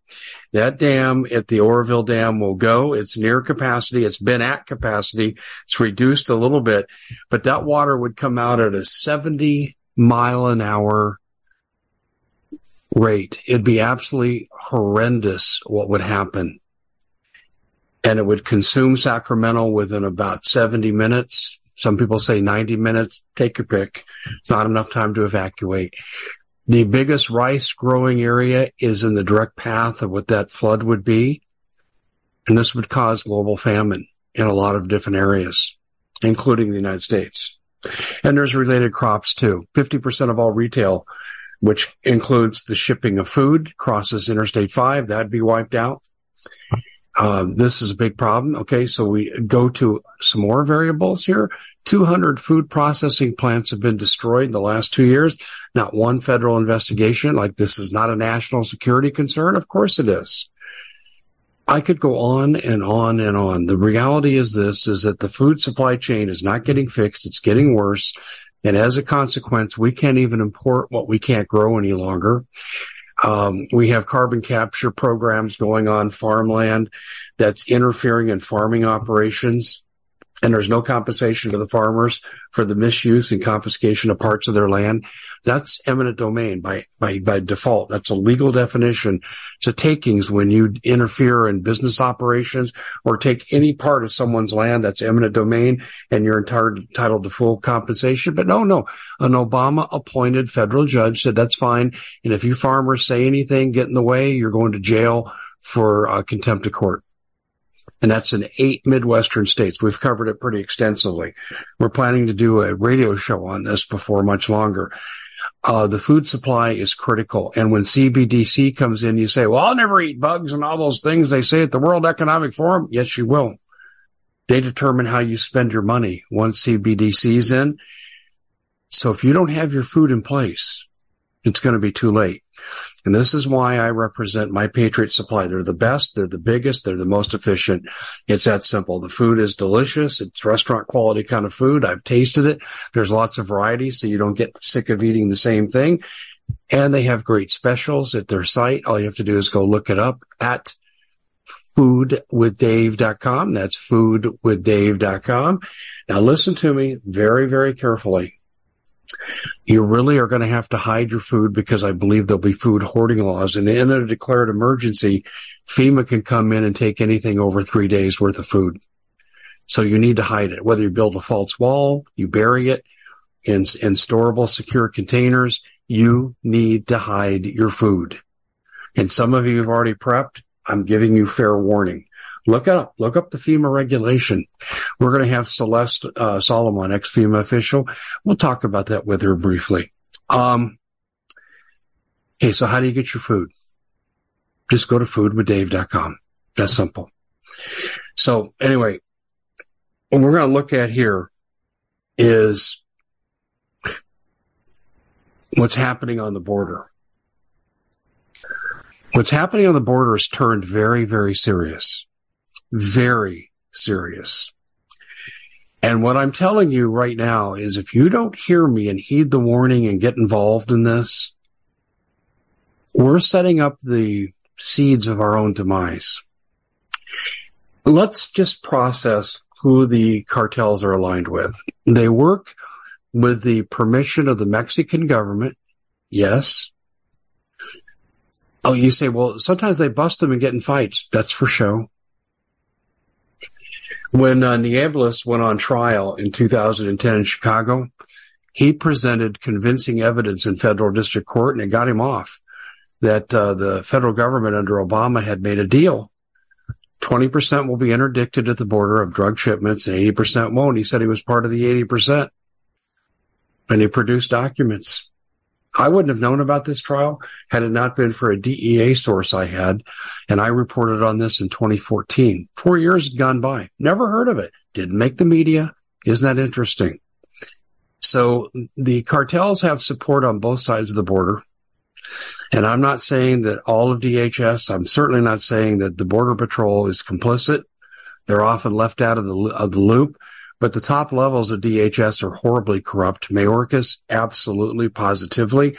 that dam at the Oroville Dam will go. It's near capacity. It's been at capacity. It's reduced a little bit, but that water would come out at a 70 mile an hour rate. It'd be absolutely horrendous what would happen. And it would consume Sacramento within about 70 minutes. Some people say 90 minutes. Take your pick. It's not enough time to evacuate. The biggest rice growing area is in the direct path of what that flood would be. And this would cause global famine in a lot of different areas, including the United States. And there's related crops too. 50% of all retail, which includes the shipping of food, crosses Interstate 5. That'd be wiped out. Um, this is a big problem. Okay. So we go to some more variables here. 200 food processing plants have been destroyed in the last two years. Not one federal investigation. Like this is not a national security concern. Of course it is. I could go on and on and on. The reality is this, is that the food supply chain is not getting fixed. It's getting worse. And as a consequence, we can't even import what we can't grow any longer. Um, we have carbon capture programs going on farmland that's interfering in farming operations. And there's no compensation to the farmers for the misuse and confiscation of parts of their land. That's eminent domain by, by, by default. That's a legal definition to takings when you interfere in business operations or take any part of someone's land that's eminent domain and you're entitled to full compensation. But no, no, an Obama appointed federal judge said that's fine. And if you farmers say anything, get in the way, you're going to jail for uh, contempt of court and that's in eight Midwestern states. We've covered it pretty extensively. We're planning to do a radio show on this before much longer. Uh, the food supply is critical. And when CBDC comes in, you say, well, I'll never eat bugs and all those things they say at the World Economic Forum. Yes, you will. They determine how you spend your money once CBDC is in. So if you don't have your food in place, it's going to be too late. And this is why I represent my Patriot Supply. They're the best. They're the biggest. They're the most efficient. It's that simple. The food is delicious. It's restaurant quality kind of food. I've tasted it. There's lots of variety so you don't get sick of eating the same thing. And they have great specials at their site. All you have to do is go look it up at foodwithdave.com. That's foodwithdave.com. Now listen to me very, very carefully. You really are going to have to hide your food because I believe there'll be food hoarding laws. And in a declared emergency, FEMA can come in and take anything over three days worth of food. So you need to hide it, whether you build a false wall, you bury it in, in storable secure containers, you need to hide your food. And some of you have already prepped. I'm giving you fair warning. Look up, look up the FEMA regulation. We're going to have Celeste uh, Solum, ex-FEMA official. We'll talk about that with her briefly. Um, okay, so how do you get your food? Just go to foodwithdave.com. That's simple. So anyway, what we're going to look at here is what's happening on the border. What's happening on the border has turned very, very serious very serious. And what I'm telling you right now is if you don't hear me and heed the warning and get involved in this, we're setting up the seeds of our own demise. Let's just process who the cartels are aligned with. They work with the permission of the Mexican government. Yes. Oh, you say, well, sometimes they bust them and get in fights. That's for show. When uh, Niebla went on trial in 2010 in Chicago, he presented convincing evidence in federal district court and it got him off that uh, the federal government under Obama had made a deal. 20% will be interdicted at the border of drug shipments and 80% won't. He said he was part of the 80%. And he produced documents. I wouldn't have known about this trial had it not been for a DEA source I had. And I reported on this in 2014. Four years had gone by. Never heard of it. Didn't make the media. Isn't that interesting? So the cartels have support on both sides of the border. And I'm not saying that all of DHS, I'm certainly not saying that the border patrol is complicit. They're often left out of the, of the loop. But the top levels of DHS are horribly corrupt. Mayorkas, absolutely, positively.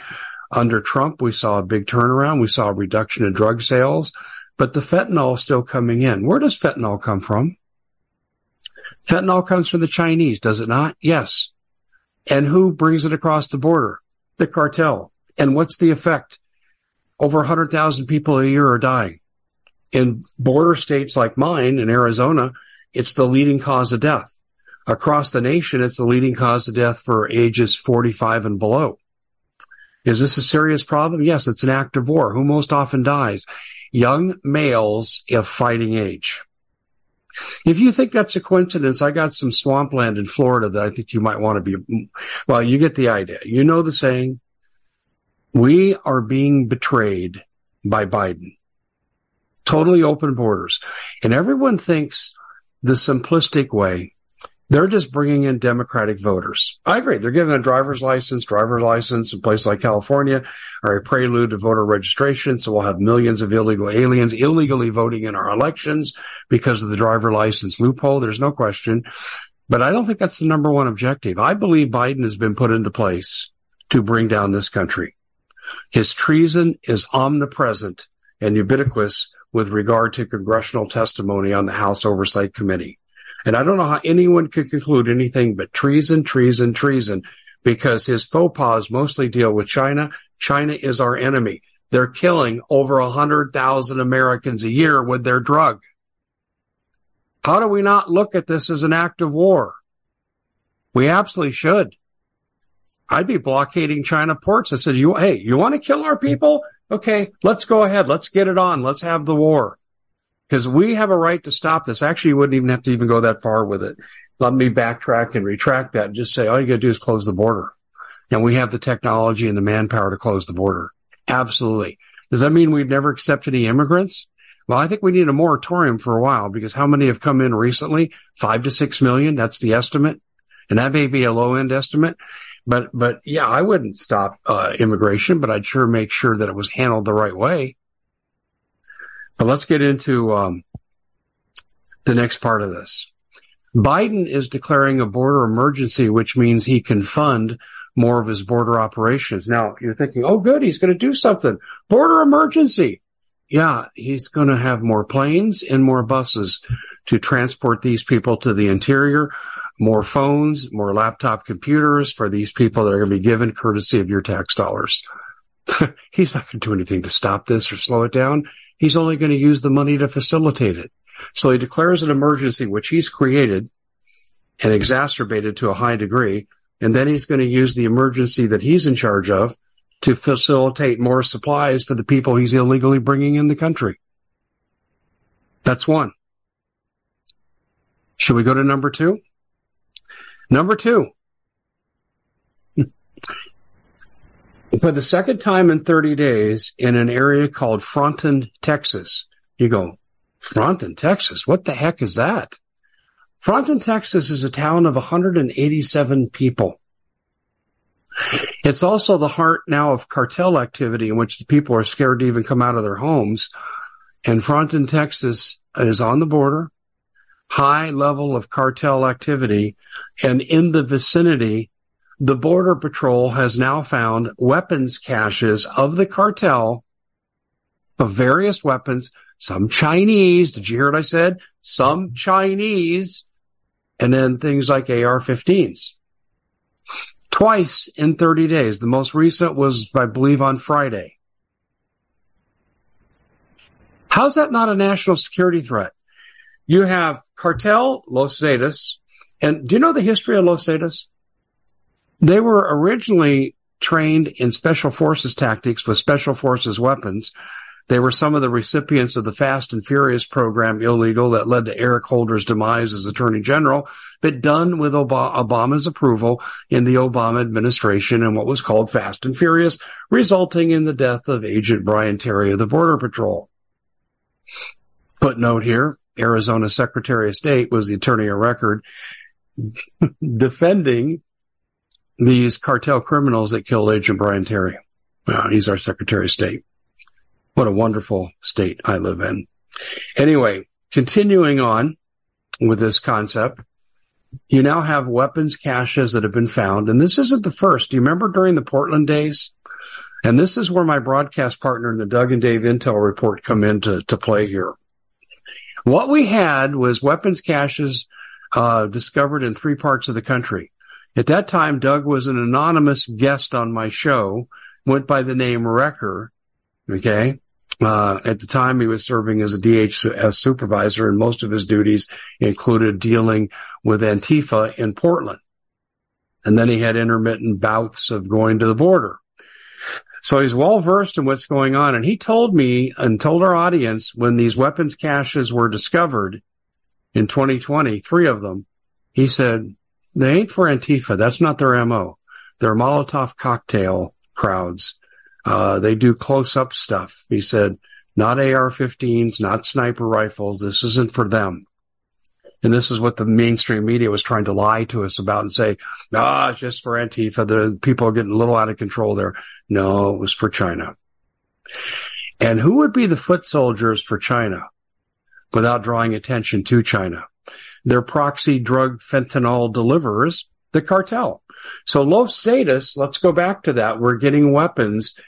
Under Trump, we saw a big turnaround. We saw a reduction in drug sales, but the fentanyl is still coming in. Where does fentanyl come from? Fentanyl comes from the Chinese, does it not? Yes. And who brings it across the border? The cartel. And what's the effect? Over 100,000 people a year are dying. In border states like mine in Arizona, it's the leading cause of death. Across the nation, it's the leading cause of death for ages 45 and below. Is this a serious problem? Yes, it's an act of war. Who most often dies? Young males of fighting age. If you think that's a coincidence, I got some swampland in Florida that I think you might want to be, well, you get the idea. You know the saying. We are being betrayed by Biden. Totally open borders. And everyone thinks the simplistic way they're just bringing in Democratic voters. I agree. They're giving a driver's license, driver's license in places like California are a prelude to voter registration. So we'll have millions of illegal aliens illegally voting in our elections because of the driver license loophole. There's no question. But I don't think that's the number one objective. I believe Biden has been put into place to bring down this country. His treason is omnipresent and ubiquitous with regard to congressional testimony on the House Oversight Committee. And I don't know how anyone could conclude anything but treason, treason, treason, because his faux pas mostly deal with China. China is our enemy. They're killing over a hundred thousand Americans a year with their drug. How do we not look at this as an act of war? We absolutely should. I'd be blockading China ports. I said, you, hey, you want to kill our people? Okay, let's go ahead. Let's get it on. Let's have the war. Because we have a right to stop this. Actually, you wouldn't even have to even go that far with it. Let me backtrack and retract that and just say all you got to do is close the border. And we have the technology and the manpower to close the border. Absolutely. Does that mean we'd never accept any immigrants? Well, I think we need a moratorium for a while because how many have come in recently? Five to six million. That's the estimate. And that may be a low end estimate. But, but yeah, I wouldn't stop uh, immigration, but I'd sure make sure that it was handled the right way. But let's get into um, the next part of this. Biden is declaring a border emergency, which means he can fund more of his border operations. Now you're thinking, oh, good, he's going to do something. Border emergency. Yeah, he's going to have more planes and more buses to transport these people to the interior, more phones, more laptop computers for these people that are going to be given courtesy of your tax dollars. he's not going to do anything to stop this or slow it down. He's only going to use the money to facilitate it. So he declares an emergency, which he's created and exacerbated to a high degree. And then he's going to use the emergency that he's in charge of to facilitate more supplies for the people he's illegally bringing in the country. That's one. Should we go to number two? Number two. For the second time in 30 days in an area called Fronton, Texas, you go, Fronton, Texas? What the heck is that? Fronton, Texas is a town of 187 people. It's also the heart now of cartel activity in which the people are scared to even come out of their homes. And Fronton, Texas is on the border, high level of cartel activity. And in the vicinity, the border patrol has now found weapons caches of the cartel of various weapons, some Chinese. Did you hear what I said? Some Chinese and then things like AR-15s twice in 30 days. The most recent was, I believe, on Friday. How's that not a national security threat? You have cartel Los Zetas. And do you know the history of Los Zetas? They were originally trained in special forces tactics with special forces weapons. They were some of the recipients of the Fast and Furious program illegal that led to Eric Holder's demise as Attorney General, but done with Obama's approval in the Obama administration and what was called Fast and Furious, resulting in the death of Agent Brian Terry of the Border Patrol. Footnote here, Arizona Secretary of State was the attorney of record defending these cartel criminals that killed Agent Brian Terry. Well, he's our Secretary of State. What a wonderful state I live in. Anyway, continuing on with this concept, you now have weapons caches that have been found. And this isn't the first. Do you remember during the Portland days? And this is where my broadcast partner in the Doug and Dave Intel report come into to play here. What we had was weapons caches uh, discovered in three parts of the country. At that time, Doug was an anonymous guest on my show, went by the name Wrecker. Okay. Uh, at the time, he was serving as a DHS supervisor, and most of his duties included dealing with Antifa in Portland. And then he had intermittent bouts of going to the border. So he's well versed in what's going on. And he told me and told our audience when these weapons caches were discovered in 2020, three of them, he said, they ain't for Antifa. That's not their MO. They're Molotov cocktail crowds. Uh, they do close up stuff. He said, not AR-15s, not sniper rifles. This isn't for them. And this is what the mainstream media was trying to lie to us about and say, ah, it's just for Antifa. The people are getting a little out of control there. No, it was for China. And who would be the foot soldiers for China without drawing attention to China? Their proxy drug fentanyl deliverers, the cartel. So Los Zetas, let's go back to that. We're getting weapons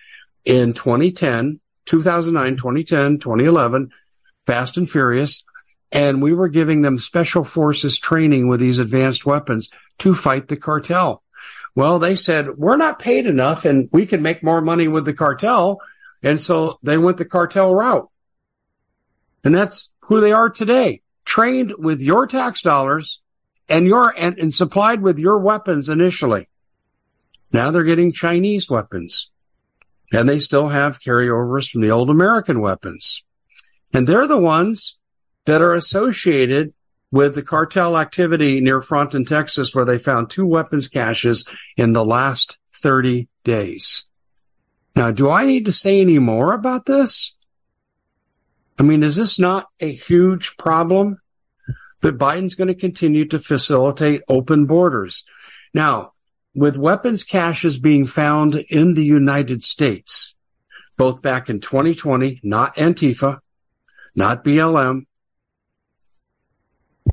in 2010, 2009, 2010, 2011, fast and furious. And we were giving them special forces training with these advanced weapons to fight the cartel. Well, they said, we're not paid enough and we can make more money with the cartel. And so they went the cartel route. And that's who they are today, trained with your tax dollars and your, and, and supplied with your weapons initially. Now they're getting Chinese weapons and they still have carryovers from the old American weapons. And they're the ones that are associated with the cartel activity near Fronton, Texas, where they found two weapons caches in the last 30 days. Now, do I need to say any more about this? I mean, is this not a huge problem that Biden's going to continue to facilitate open borders? Now, with weapons caches being found in the United States, both back in 2020, not Antifa, not BLM,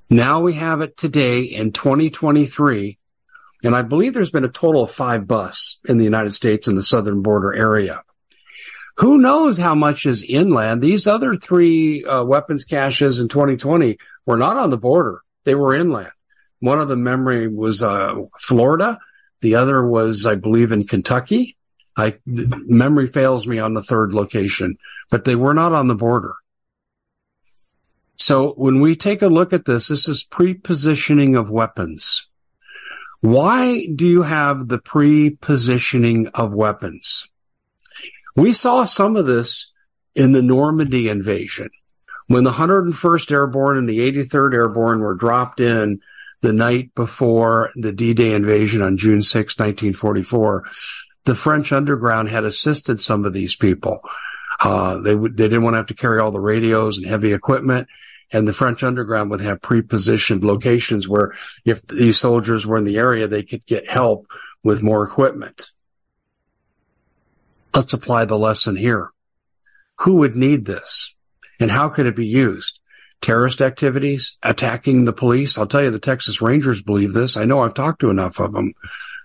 now we have it today in 2023. And I believe there's been a total of five busts in the United States in the southern border area. Who knows how much is inland? These other three uh, weapons caches in 2020 were not on the border. They were inland. One of the memory was uh, Florida. The other was, I believe, in Kentucky. I memory fails me on the third location, but they were not on the border. So when we take a look at this, this is pre-positioning of weapons. Why do you have the pre-positioning of weapons? We saw some of this in the Normandy invasion when the 101st Airborne and the 83rd Airborne were dropped in the night before the D-Day invasion on June 6, 1944. The French underground had assisted some of these people. Uh, they, they didn't want to have to carry all the radios and heavy equipment and the French underground would have pre-positioned locations where if these soldiers were in the area, they could get help with more equipment. Let's apply the lesson here. Who would need this? And how could it be used? Terrorist activities, attacking the police. I'll tell you, the Texas Rangers believe this. I know I've talked to enough of them.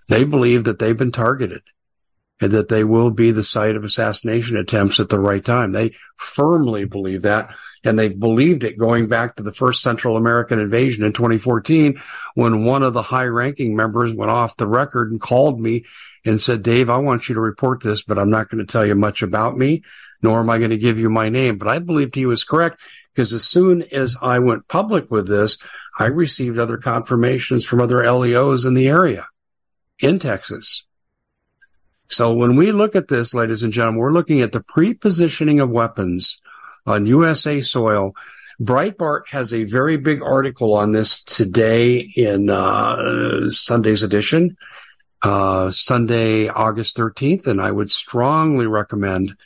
They believe that they've been targeted and that they will be the site of assassination attempts at the right time. They firmly believe that and they've believed it going back to the first Central American invasion in 2014 when one of the high ranking members went off the record and called me and said, Dave, I want you to report this, but I'm not going to tell you much about me, nor am I going to give you my name. But I believed he was correct because as soon as I went public with this, I received other confirmations from other LEOs in the area in Texas. So when we look at this, ladies and gentlemen, we're looking at the pre-positioning of weapons on USA soil. Breitbart has a very big article on this today in uh, Sunday's edition, uh, Sunday, August 13th, and I would strongly recommend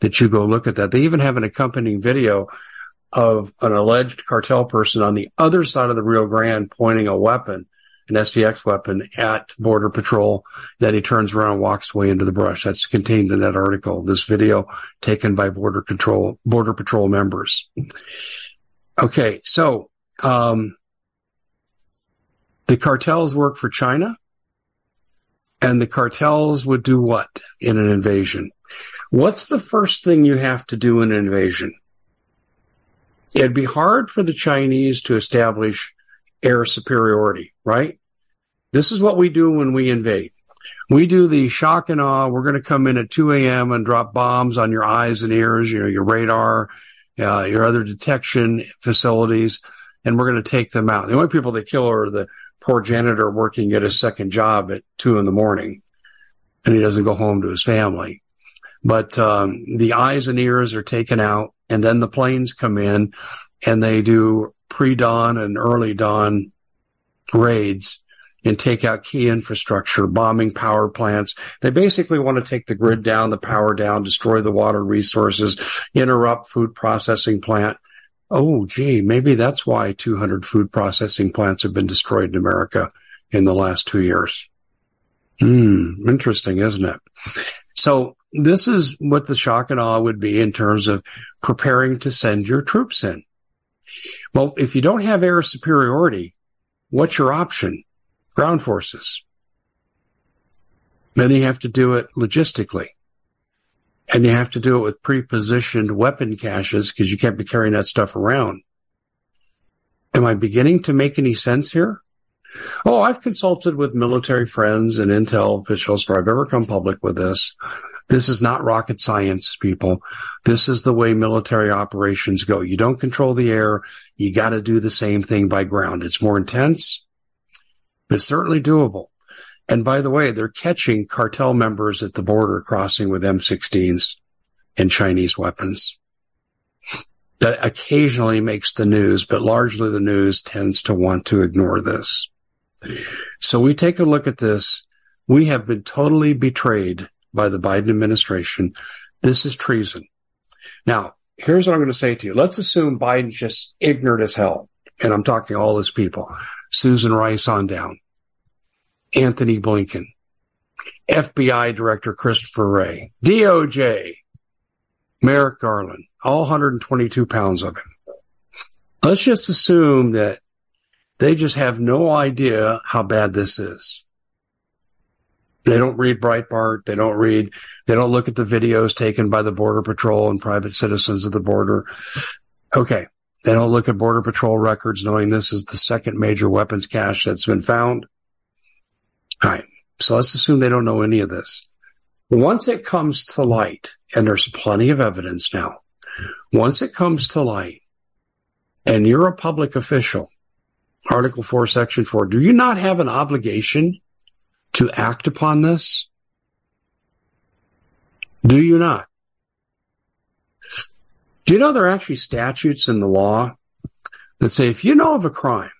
that you go look at that. They even have an accompanying video of an alleged cartel person on the other side of the Rio Grande pointing a weapon an SDX weapon at Border Patrol. Then he turns around and walks away into the brush. That's contained in that article, this video taken by Border Control, Border Patrol members. Okay. So, um, the cartels work for China and the cartels would do what in an invasion? What's the first thing you have to do in an invasion? It'd be hard for the Chinese to establish air superiority, right? This is what we do when we invade. We do the shock and awe. We're going to come in at 2 a.m. and drop bombs on your eyes and ears, you know, your radar, uh, your other detection facilities, and we're going to take them out. The only people they kill are the poor janitor working at a second job at two in the morning, and he doesn't go home to his family. But um, the eyes and ears are taken out, and then the planes come in, and they do pre-dawn and early dawn raids and take out key infrastructure, bombing power plants. They basically want to take the grid down, the power down, destroy the water resources, interrupt food processing plant. Oh, gee, maybe that's why 200 food processing plants have been destroyed in America in the last two years. Hmm, interesting, isn't it? So this is what the shock and awe would be in terms of preparing to send your troops in. Well, if you don't have air superiority, what's your option? Ground forces. Then you have to do it logistically. And you have to do it with pre-positioned weapon caches because you can't be carrying that stuff around. Am I beginning to make any sense here? Oh, I've consulted with military friends and intel officials before I've ever come public with this. This is not rocket science, people. This is the way military operations go. You don't control the air. You got to do the same thing by ground. It's more intense, but certainly doable. And by the way, they're catching cartel members at the border crossing with M16s and Chinese weapons. That occasionally makes the news, but largely the news tends to want to ignore this. So we take a look at this. We have been totally betrayed by the Biden administration. This is treason. Now, here's what I'm going to say to you. Let's assume Biden's just ignorant as hell. And I'm talking all his people. Susan Rice on down. Antony Blinken. FBI Director Christopher Wray. DOJ. Merrick Garland. All 122 pounds of him. Let's just assume that they just have no idea how bad this is. They don't read Breitbart. They don't read, they don't look at the videos taken by the border patrol and private citizens of the border. Okay. They don't look at border patrol records knowing this is the second major weapons cache that's been found. All right. So let's assume they don't know any of this. Once it comes to light, and there's plenty of evidence now, once it comes to light and you're a public official, Article 4, Section 4, do you not have an obligation to act upon this? Do you not? Do you know there are actually statutes in the law that say if you know of a crime,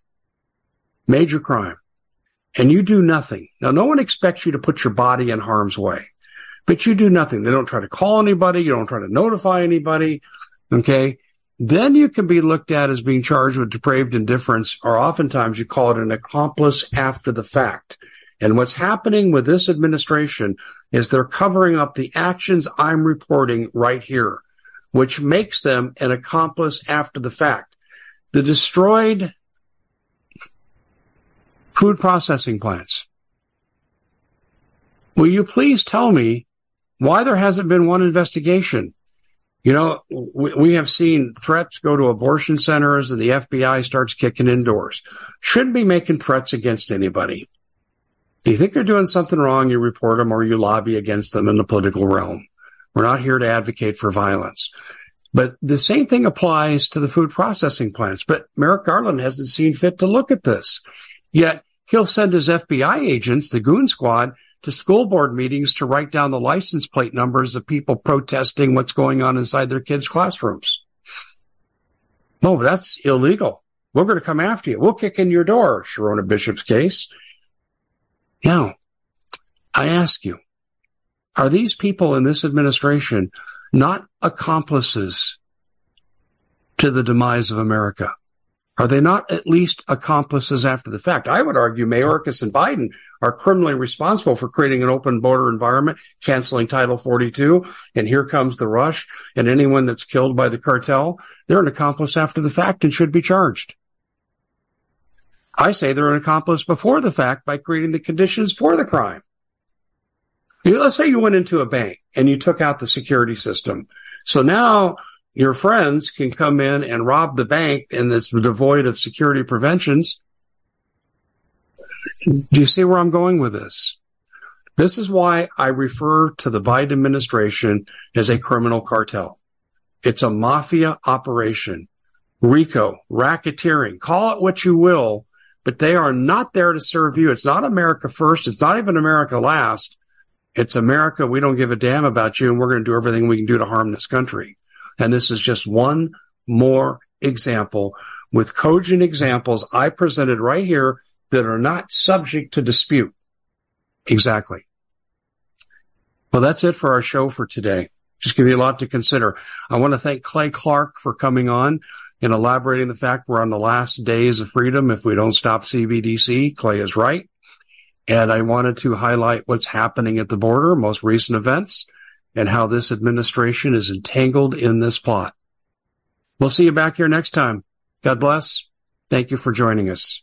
major crime, and you do nothing, now no one expects you to put your body in harm's way, but you do nothing. They don't try to call anybody. You don't try to notify anybody. Okay. Then you can be looked at as being charged with depraved indifference, or oftentimes you call it an accomplice after the fact. And what's happening with this administration is they're covering up the actions I'm reporting right here, which makes them an accomplice after the fact. The destroyed food processing plants. Will you please tell me why there hasn't been one investigation? You know, we, have seen threats go to abortion centers and the FBI starts kicking indoors. Shouldn't be making threats against anybody. If you think they're doing something wrong, you report them or you lobby against them in the political realm. We're not here to advocate for violence. But the same thing applies to the food processing plants. But Merrick Garland hasn't seen fit to look at this. Yet he'll send his FBI agents, the goon squad, to school board meetings to write down the license plate numbers of people protesting what's going on inside their kids' classrooms. No, that's illegal. We're going to come after you. We'll kick in your door, Sherronna Bishop's case. Now, I ask you, are these people in this administration not accomplices to the demise of America? Are they not at least accomplices after the fact? I would argue Mayorkas and Biden are criminally responsible for creating an open border environment, canceling Title 42, and here comes the rush, and anyone that's killed by the cartel, they're an accomplice after the fact and should be charged. I say they're an accomplice before the fact by creating the conditions for the crime. You know, let's say you went into a bank and you took out the security system. So now your friends can come in and rob the bank and it's devoid of security preventions. Do you see where I'm going with this? This is why I refer to the Biden administration as a criminal cartel. It's a mafia operation. RICO, racketeering, call it what you will, but they are not there to serve you. It's not America first. It's not even America last. It's America. We don't give a damn about you and we're going to do everything we can do to harm this country. And this is just one more example with cogent examples I presented right here that are not subject to dispute. Exactly. Well, that's it for our show for today. Just give you a lot to consider. I want to thank Clay Clark for coming on and elaborating the fact we're on the last days of freedom if we don't stop CBDC. Clay is right. And I wanted to highlight what's happening at the border, most recent events, and how this administration is entangled in this plot. We'll see you back here next time. God bless. Thank you for joining us.